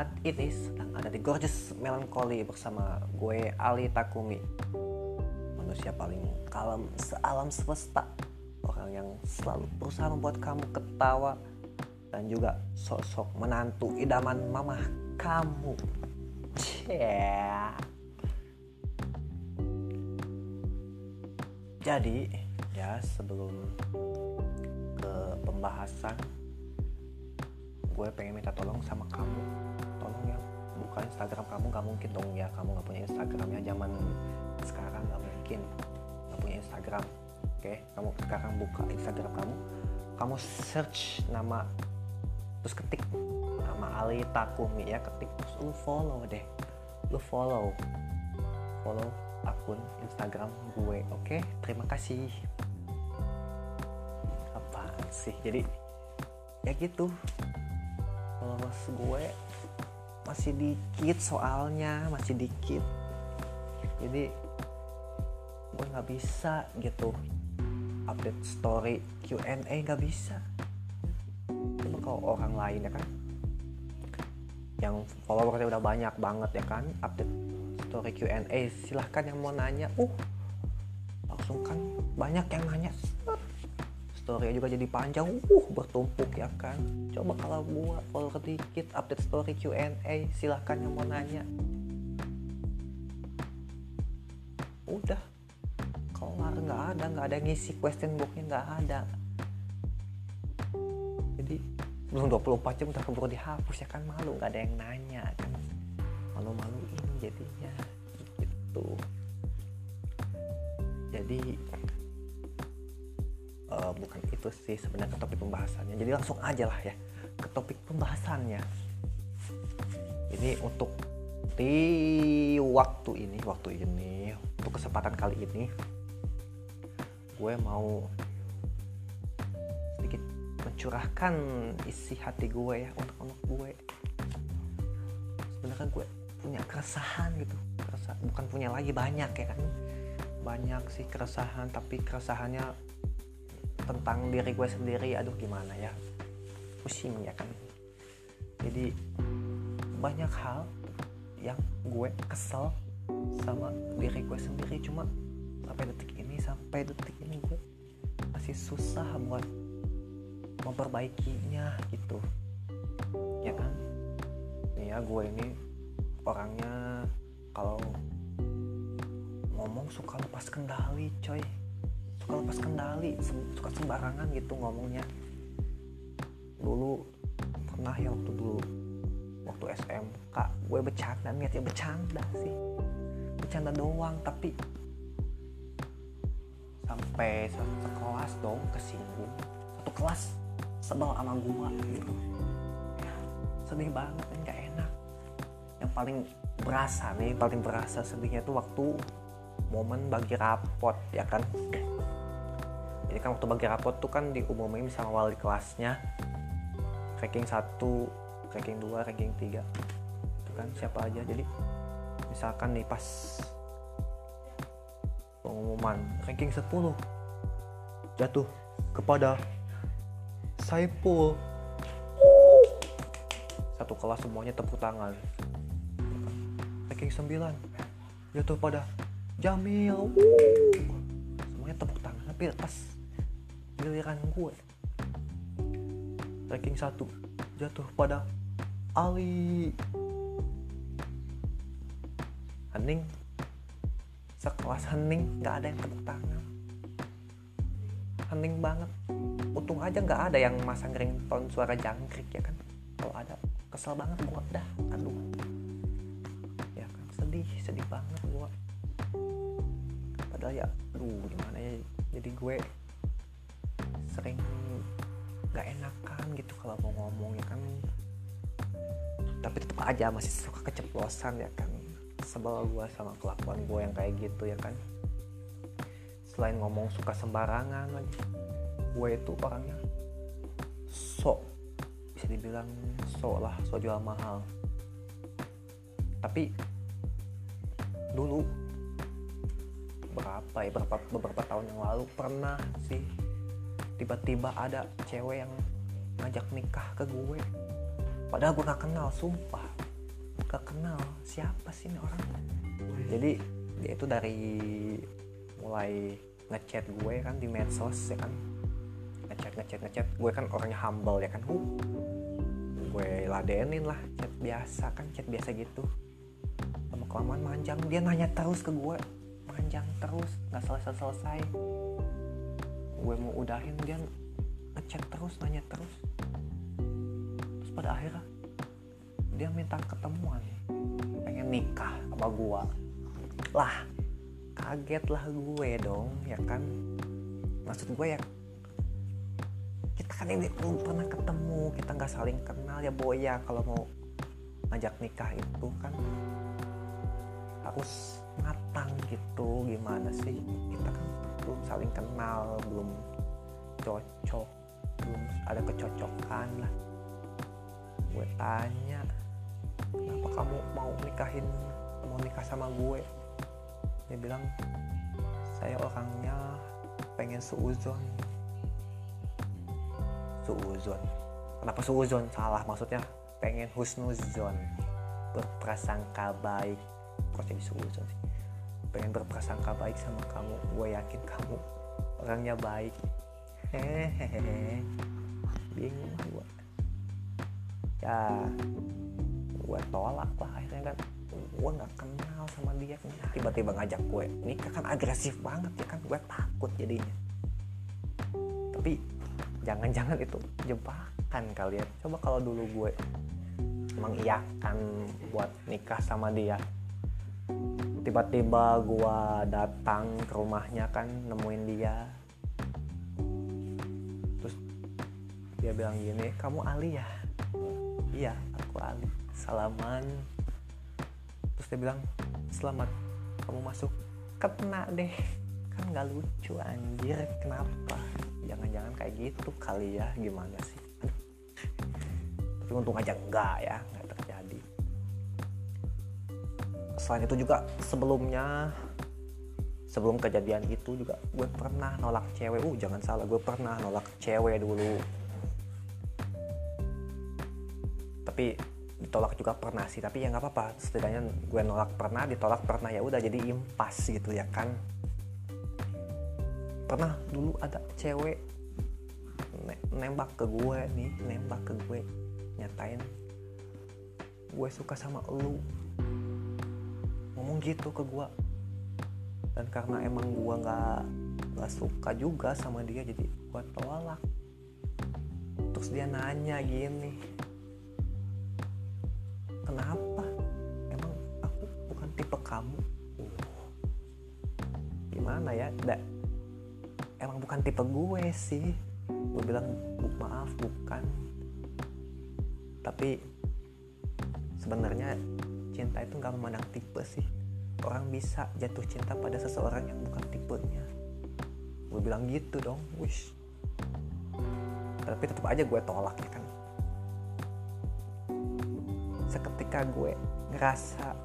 saat ini sedang ada di Gorgeous Melancholy bersama gue Ali Takumi. Manusia paling kalem sealam semesta. Orang yang selalu berusaha membuat kamu ketawa Dan juga sosok menantu idaman mamah kamu. Yeah. Jadi ya sebelum ke pembahasan gue pengen minta tolong sama kamu tolong ya. Buka Instagram kamu gak mungkin dong ya. Kamu gak punya Instagram ya zaman sekarang gak mungkin. Gak punya Instagram oke? Kamu sekarang buka Instagram kamu. Kamu search nama terus ketik nama Ali Takumi ya ketik. Terus lu follow deh. Lu follow. Follow akun Instagram gue oke? Terima kasih. Apaan sih? Jadi ya gitu. Followers gue masih dikit soalnya masih dikit. Jadi gue nggak bisa gitu update story Q&A nggak bisa. Cuma kalau orang lain ya kan? Yang followersnya udah banyak banget ya kan? Update story Q&A silahkan yang mau nanya. Uh langsung kan banyak yang nanya story juga jadi panjang. Uh bertumpuk ya kan? Coba kalau gua follow sedikit update story Q&A silahkan yang mau nanya. Udah kelar nggak ada nggak ada ngisi question boxnya nggak ada. Jadi belum 24 jam udah keburu dihapus ya kan? Malu nggak ada yang nanya. Kan malu-maluin jadinya gitu. Jadi uh, bukan itu sih sebenarnya topik pembahasannya. Jadi langsung aja lah ya ke topik pembahasannya. Ini untuk di waktu ini waktu ini untuk kesempatan kali ini gue mau sedikit mencurahkan isi hati gue ya untuk anak gue. Sebenarnya gue punya keresahan gitu. Keresahan bukan punya lagi banyak ya kan. Banyak sih keresahan tapi keresahannya tentang diri gue sendiri aduh gimana ya pusing ya kan. Jadi banyak hal yang gue kesel sama diri gue sendiri. Cuma sampai detik ini sampai detik ini gue masih susah buat memperbaikinya gitu. Ya kan? Nih ya gue ini orangnya kalau ngomong suka lepas kendali coy suka lepas kendali suka sembarangan gitu ngomongnya. Dulu pernah ya waktu dulu waktu SMK gue bercanda niatnya bercanda sih. Bercanda doang tapi sampai sekelas dong kesinggung. Satu kelas sebel sama gue gitu. Sedih banget kan gak enak. Yang paling berasa nih paling berasa sedihnya tuh waktu momen bagi rapot ya kan jadi kan waktu bagi rapot tuh kan diumumin sama wali kelasnya. Ranking 1 ranking 2 ranking 3 itu kan siapa aja. Jadi misalkan nih pas pengumuman ranking 10 jatuh kepada Saipul. Satu kelas semuanya tepuk tangan. Ranking 9 jatuh pada Jamil. Semuanya tepuk tangan tapi pas giliran gue. Ranking 1 jatuh pada Ali. Hening. Sekelas hening nggak ada yang tepuk tangan. Hening banget. Untung aja nggak ada yang masang ringtone suara jangkrik ya kan? Kalau ada kesel banget gua. Dah aduh. Ya kan sedih sedih banget gua. Padahal ya aduh gimana ya jadi gue sering nggak enakan gitu kalau mau ngomong ya kan. Tapi tetap aja masih suka keceplosan ya kan. Sebel gue sama kelakuan gue yang kayak gitu ya kan. Selain ngomong suka sembarangan lagi gue itu orangnya sok bisa dibilang sok lah sok jual mahal. Tapi dulu berapa ya beberapa, beberapa tahun yang lalu pernah sih tiba-tiba ada cewek yang ngajak nikah ke gue. Padahal gue gak kenal sumpah. Gak kenal siapa sih ini orang. Jadi dia itu dari mulai ngechat gue kan di medsos ya kan. Ngechat ngechat ngechat. Gue kan orangnya humble ya kan. Huh. Gue ladenin lah chat biasa kan chat biasa gitu. Lama kelamaan manjang. Dia nanya terus ke gue. Manjang terus nggak selesai selesai gue mau udahin dia ngechat terus nanya terus. Terus pada akhirnya dia minta ketemuan. Pengen nikah sama gue lah kaget lah gue dong ya kan? Maksud gue ya kita kan ini belum pernah ketemu kita nggak saling kenal ya boya kalau mau ngajak nikah itu kan harus matang gitu gimana sih? Kita kan belum saling kenal belum cocok belum ada kecocokan lah. Gue tanya kenapa kamu mau nikahin mau nikah sama gue? Dia bilang saya orangnya pengen suuzon suuzon kenapa suuzon salah maksudnya. Pengen husnuzon. Berprasangka baik. Kok jadi suuzon sih pengen berprasangka baik sama kamu. Gue yakin kamu orangnya baik. Hehehe. Bingung gue ya gue tolak lah akhirnya kan gue nggak kenal sama dia. Tiba-tiba ngajak gue nikah kan agresif banget ya kan. Gue takut jadinya. Tapi jangan-jangan itu jebakan kalian coba kalau dulu gue mengiyakan buat nikah sama dia tiba-tiba gue datang ke rumahnya kan nemuin dia. Terus dia bilang gini kamu Ali ya? Iya aku Ali. Salaman. Terus dia bilang selamat kamu masuk. Kena deh kan nggak lucu anjir kenapa? Jangan-jangan kayak gitu kali ya gimana sih? Tapi untung aja enggak ya selain itu juga sebelumnya sebelum kejadian itu juga gue pernah nolak cewek. Uh jangan salah gue pernah nolak cewek dulu. Tapi ditolak juga pernah sih tapi ya nggak apa-apa. Setidaknya gue nolak pernah ditolak pernah ya udah jadi impas gitu ya kan. Pernah dulu ada cewek nembak ke gue nih nembak ke gue nyatain gue suka sama lu ngomong gitu ke gue dan karena emang gue nggak nggak suka juga sama dia jadi gue tolak. Terus dia nanya gini kenapa? Emang aku bukan tipe kamu? Uh, gimana ya? Da, emang bukan tipe gue sih. Gue bilang maaf bukan. Tapi sebenarnya cinta itu nggak memandang tipe sih. Orang bisa jatuh cinta pada seseorang yang bukan tipenya. Gue bilang gitu dong wish. Tapi tetap aja gue tolak ya kan? Seketika gue ngerasa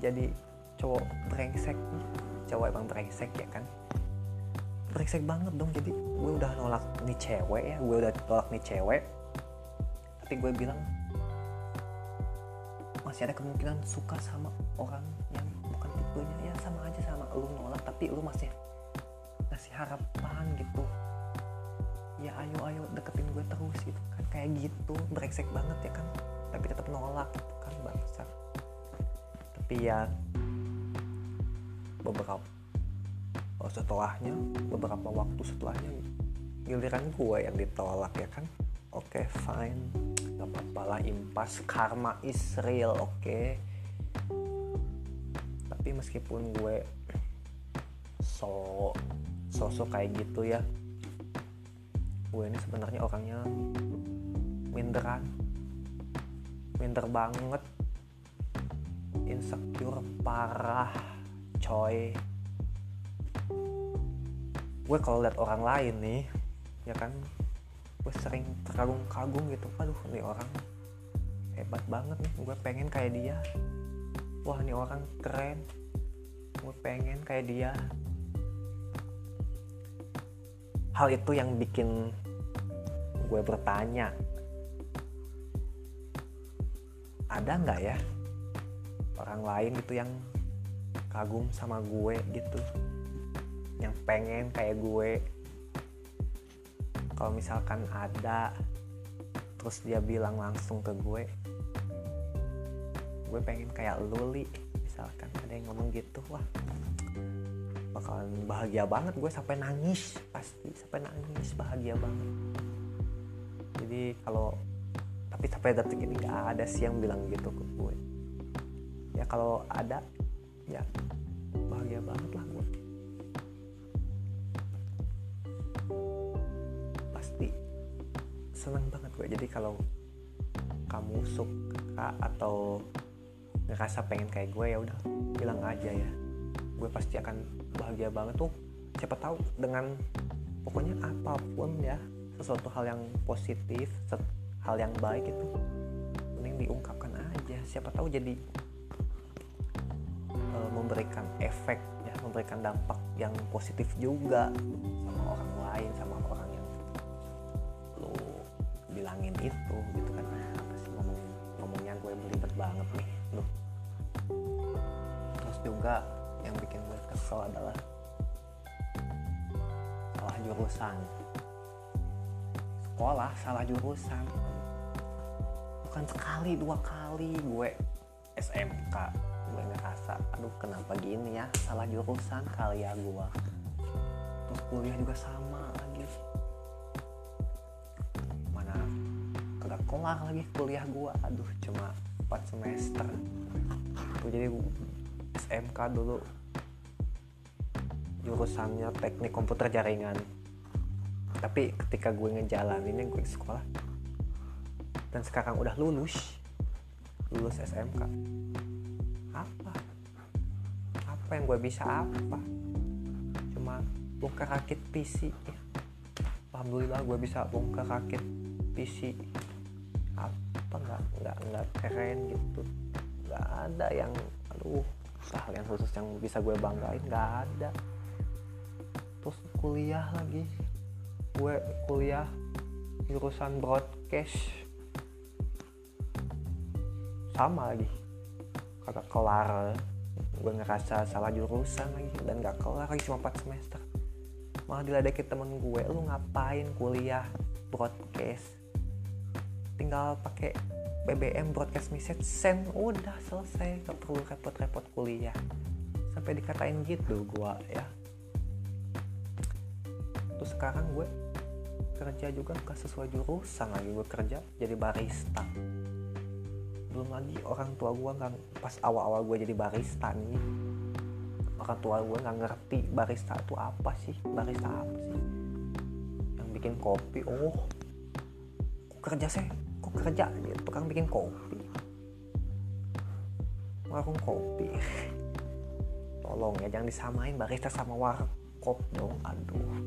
jadi cowok brengsek cowok emang brengsek ya kan? Brengsek banget dong jadi gue udah nolak nih cewek ya. Gue udah nolak nih cewek. Tapi gue bilang masih ada kemungkinan suka sama orang yang bukan tipenya ya sama aja sama. Lu nolak tapi lu masih ngasih harapan gitu. Ya ayo ayo deketin gue terus gitu kan. Kayak gitu brengsek banget ya kan. Tapi tetap nolak gitu kan bangsa tapi ya beberapa setelahnya beberapa waktu setelahnya giliran gue yang ditolak ya kan? Oke okay, fine gak apa-apa lah impas karma is real oke okay? tapi meskipun gue so sosok kayak gitu ya gue ini sebenarnya orangnya minderan minder banget insecure parah coy gue kalau lihat orang lain nih ya kan gue sering terkagum-kagum gitu. Aduh nih orang hebat banget nih. Gue pengen kayak dia. Wah nih orang keren. Gue pengen kayak dia. Hal itu yang bikin gue bertanya ada nggak ya orang lain gitu yang kagum sama gue gitu? Yang pengen kayak gue kalau misalkan ada terus dia bilang langsung ke gue gue pengen kayak luli misalkan ada yang ngomong gitu wah bakalan bahagia banget gue sampai nangis pasti sampai nangis bahagia banget. Jadi kalau tapi sampai detik ini nggak ada sih yang bilang gitu ke gue. Ya kalau ada ya bahagia banget lah gue seneng banget gue jadi kalau kamu suka atau ngerasa pengen kayak gue ya udah bilang aja ya. Gue pasti akan bahagia banget tuh. Siapa tahu dengan pokoknya apa pun ya sesuatu hal yang positif hal yang baik itu mending diungkapkan aja. Siapa tahu jadi e, memberikan efek ya memberikan dampak yang positif juga sama orang lain sama orang bilangin itu gitu kan. Apa sih ngomong ngomongnya gue belibet banget nih lo terus juga yang bikin gue kesel adalah salah jurusan. Sekolah salah jurusan. Bukan sekali dua kali gue SMK gue ngerasa aduh kenapa gini ya? Salah jurusan kali ya gue terus kuliah juga sama kelar lagi kuliah gue aduh cuma 4 semester. Tuh jadi SMK dulu. Jurusannya teknik komputer jaringan. Tapi ketika gue ngejalaninnya gue sekolah. Dan sekarang udah lulus. Lulus SMK apa? Apa yang gue bisa apa? Cuma bongkar rakit PC alhamdulillah gue bisa bongkar rakit PC nggak nggak keren gitu. Nggak ada yang aduh hal yang khusus yang bisa gue banggain nggak ada. Terus kuliah lagi. Gue kuliah jurusan broadcast. Sama lagi. Kagak kelar. Gue ngerasa salah jurusan lagi dan gak kelar lagi cuma 4 semester. Malah diledekin temen gue lu ngapain kuliah broadcast? Tinggal pakai BBM broadcast message send. Udah selesai. Gak perlu repot-repot kuliah. Sampai dikatain gitu gue ya. Terus sekarang gue kerja juga gak sesuai jurusan lagi. Gue kerja jadi barista. Belum lagi orang tua gue nggak pas awal-awal gue jadi barista nih. Orang tua gue nggak ngerti barista itu apa sih? Barista apa sih? Yang bikin kopi oh. Kerja sih kok kerja gitu tukang bikin kopi. Warung kopi. Tolong ya jangan disamain barista sama warkop dong. Aduh.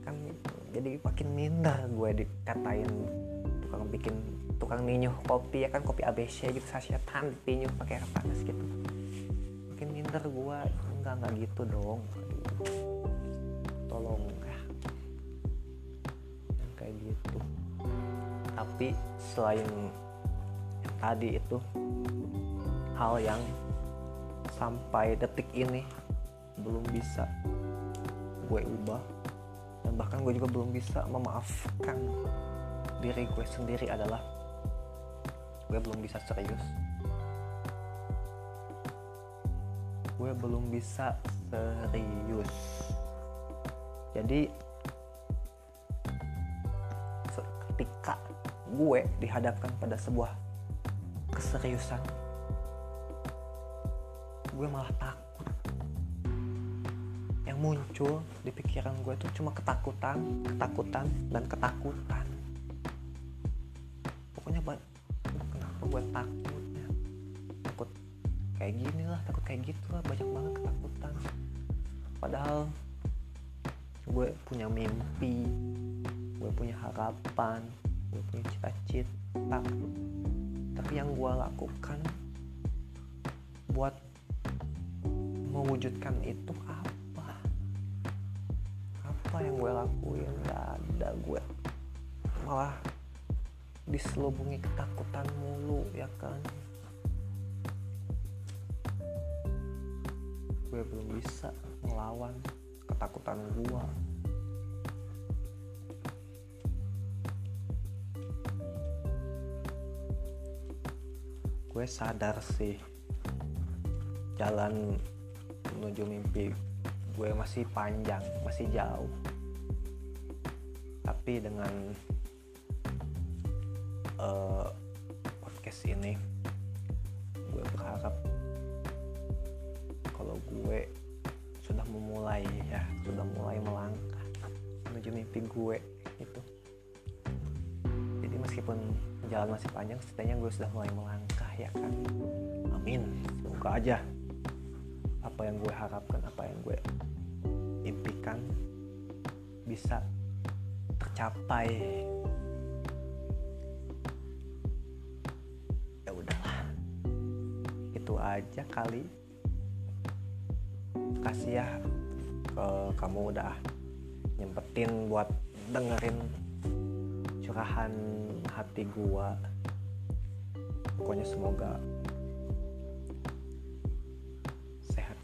Kan jadi makin minder gue dikatain tukang bikin tukang ninyuh kopi ya kan kopi ABC gitu sasetan ditinyuh pakai air panas gitu. Makin minder gue enggak enggak gitu dong. Tolong ya. Kayak gitu tapi selain tadi itu hal yang sampai detik ini belum bisa gue ubah. Dan bahkan gue juga belum bisa memaafkan diri gue sendiri adalah gue belum bisa serius. Gue belum bisa serius. Jadi ketika gue dihadapkan pada sebuah keseriusan. Gue malah takut. Yang muncul di pikiran gue itu cuma ketakutan ketakutan dan ketakutan. Pokoknya kenapa gue takutnya takut kayak gini lah takut kayak gitu lah banyak banget ketakutan. Padahal gue punya mimpi gue punya harapan gue punya cita-cita. Tapi yang gue lakukan buat mewujudkan itu apa? Apa yang gue lakuin? Gak ada gue malah diselubungi ketakutan mulu ya kan? Gue belum bisa melawan ketakutan gue gue sadar sih jalan menuju mimpi gue masih panjang masih jauh. Tapi dengan uh, podcast ini gue berharap kalau gue sudah memulai ya sudah mulai melangkah menuju mimpi gue itu jadi meskipun jalan masih panjang setidaknya gue sudah mulai melangkah ya kan? Amin. Semoga aja apa yang gue harapkan apa yang gue impikan bisa tercapai. Ya udahlah. Itu aja kali. Kasih ya ke kamu udah nyempetin buat dengerin curahan hati gua pokoknya semoga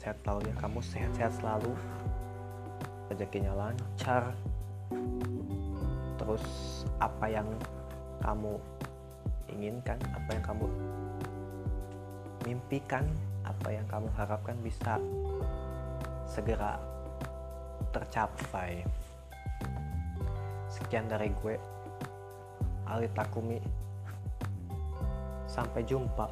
sehat-sehat selalu ya. Kamu sehat-sehat selalu. Rezekinya lancar. Terus apa yang kamu inginkan apa yang kamu mimpikan apa yang kamu harapkan bisa segera tercapai. Sekian dari gue Ali Takumi sampai jumpa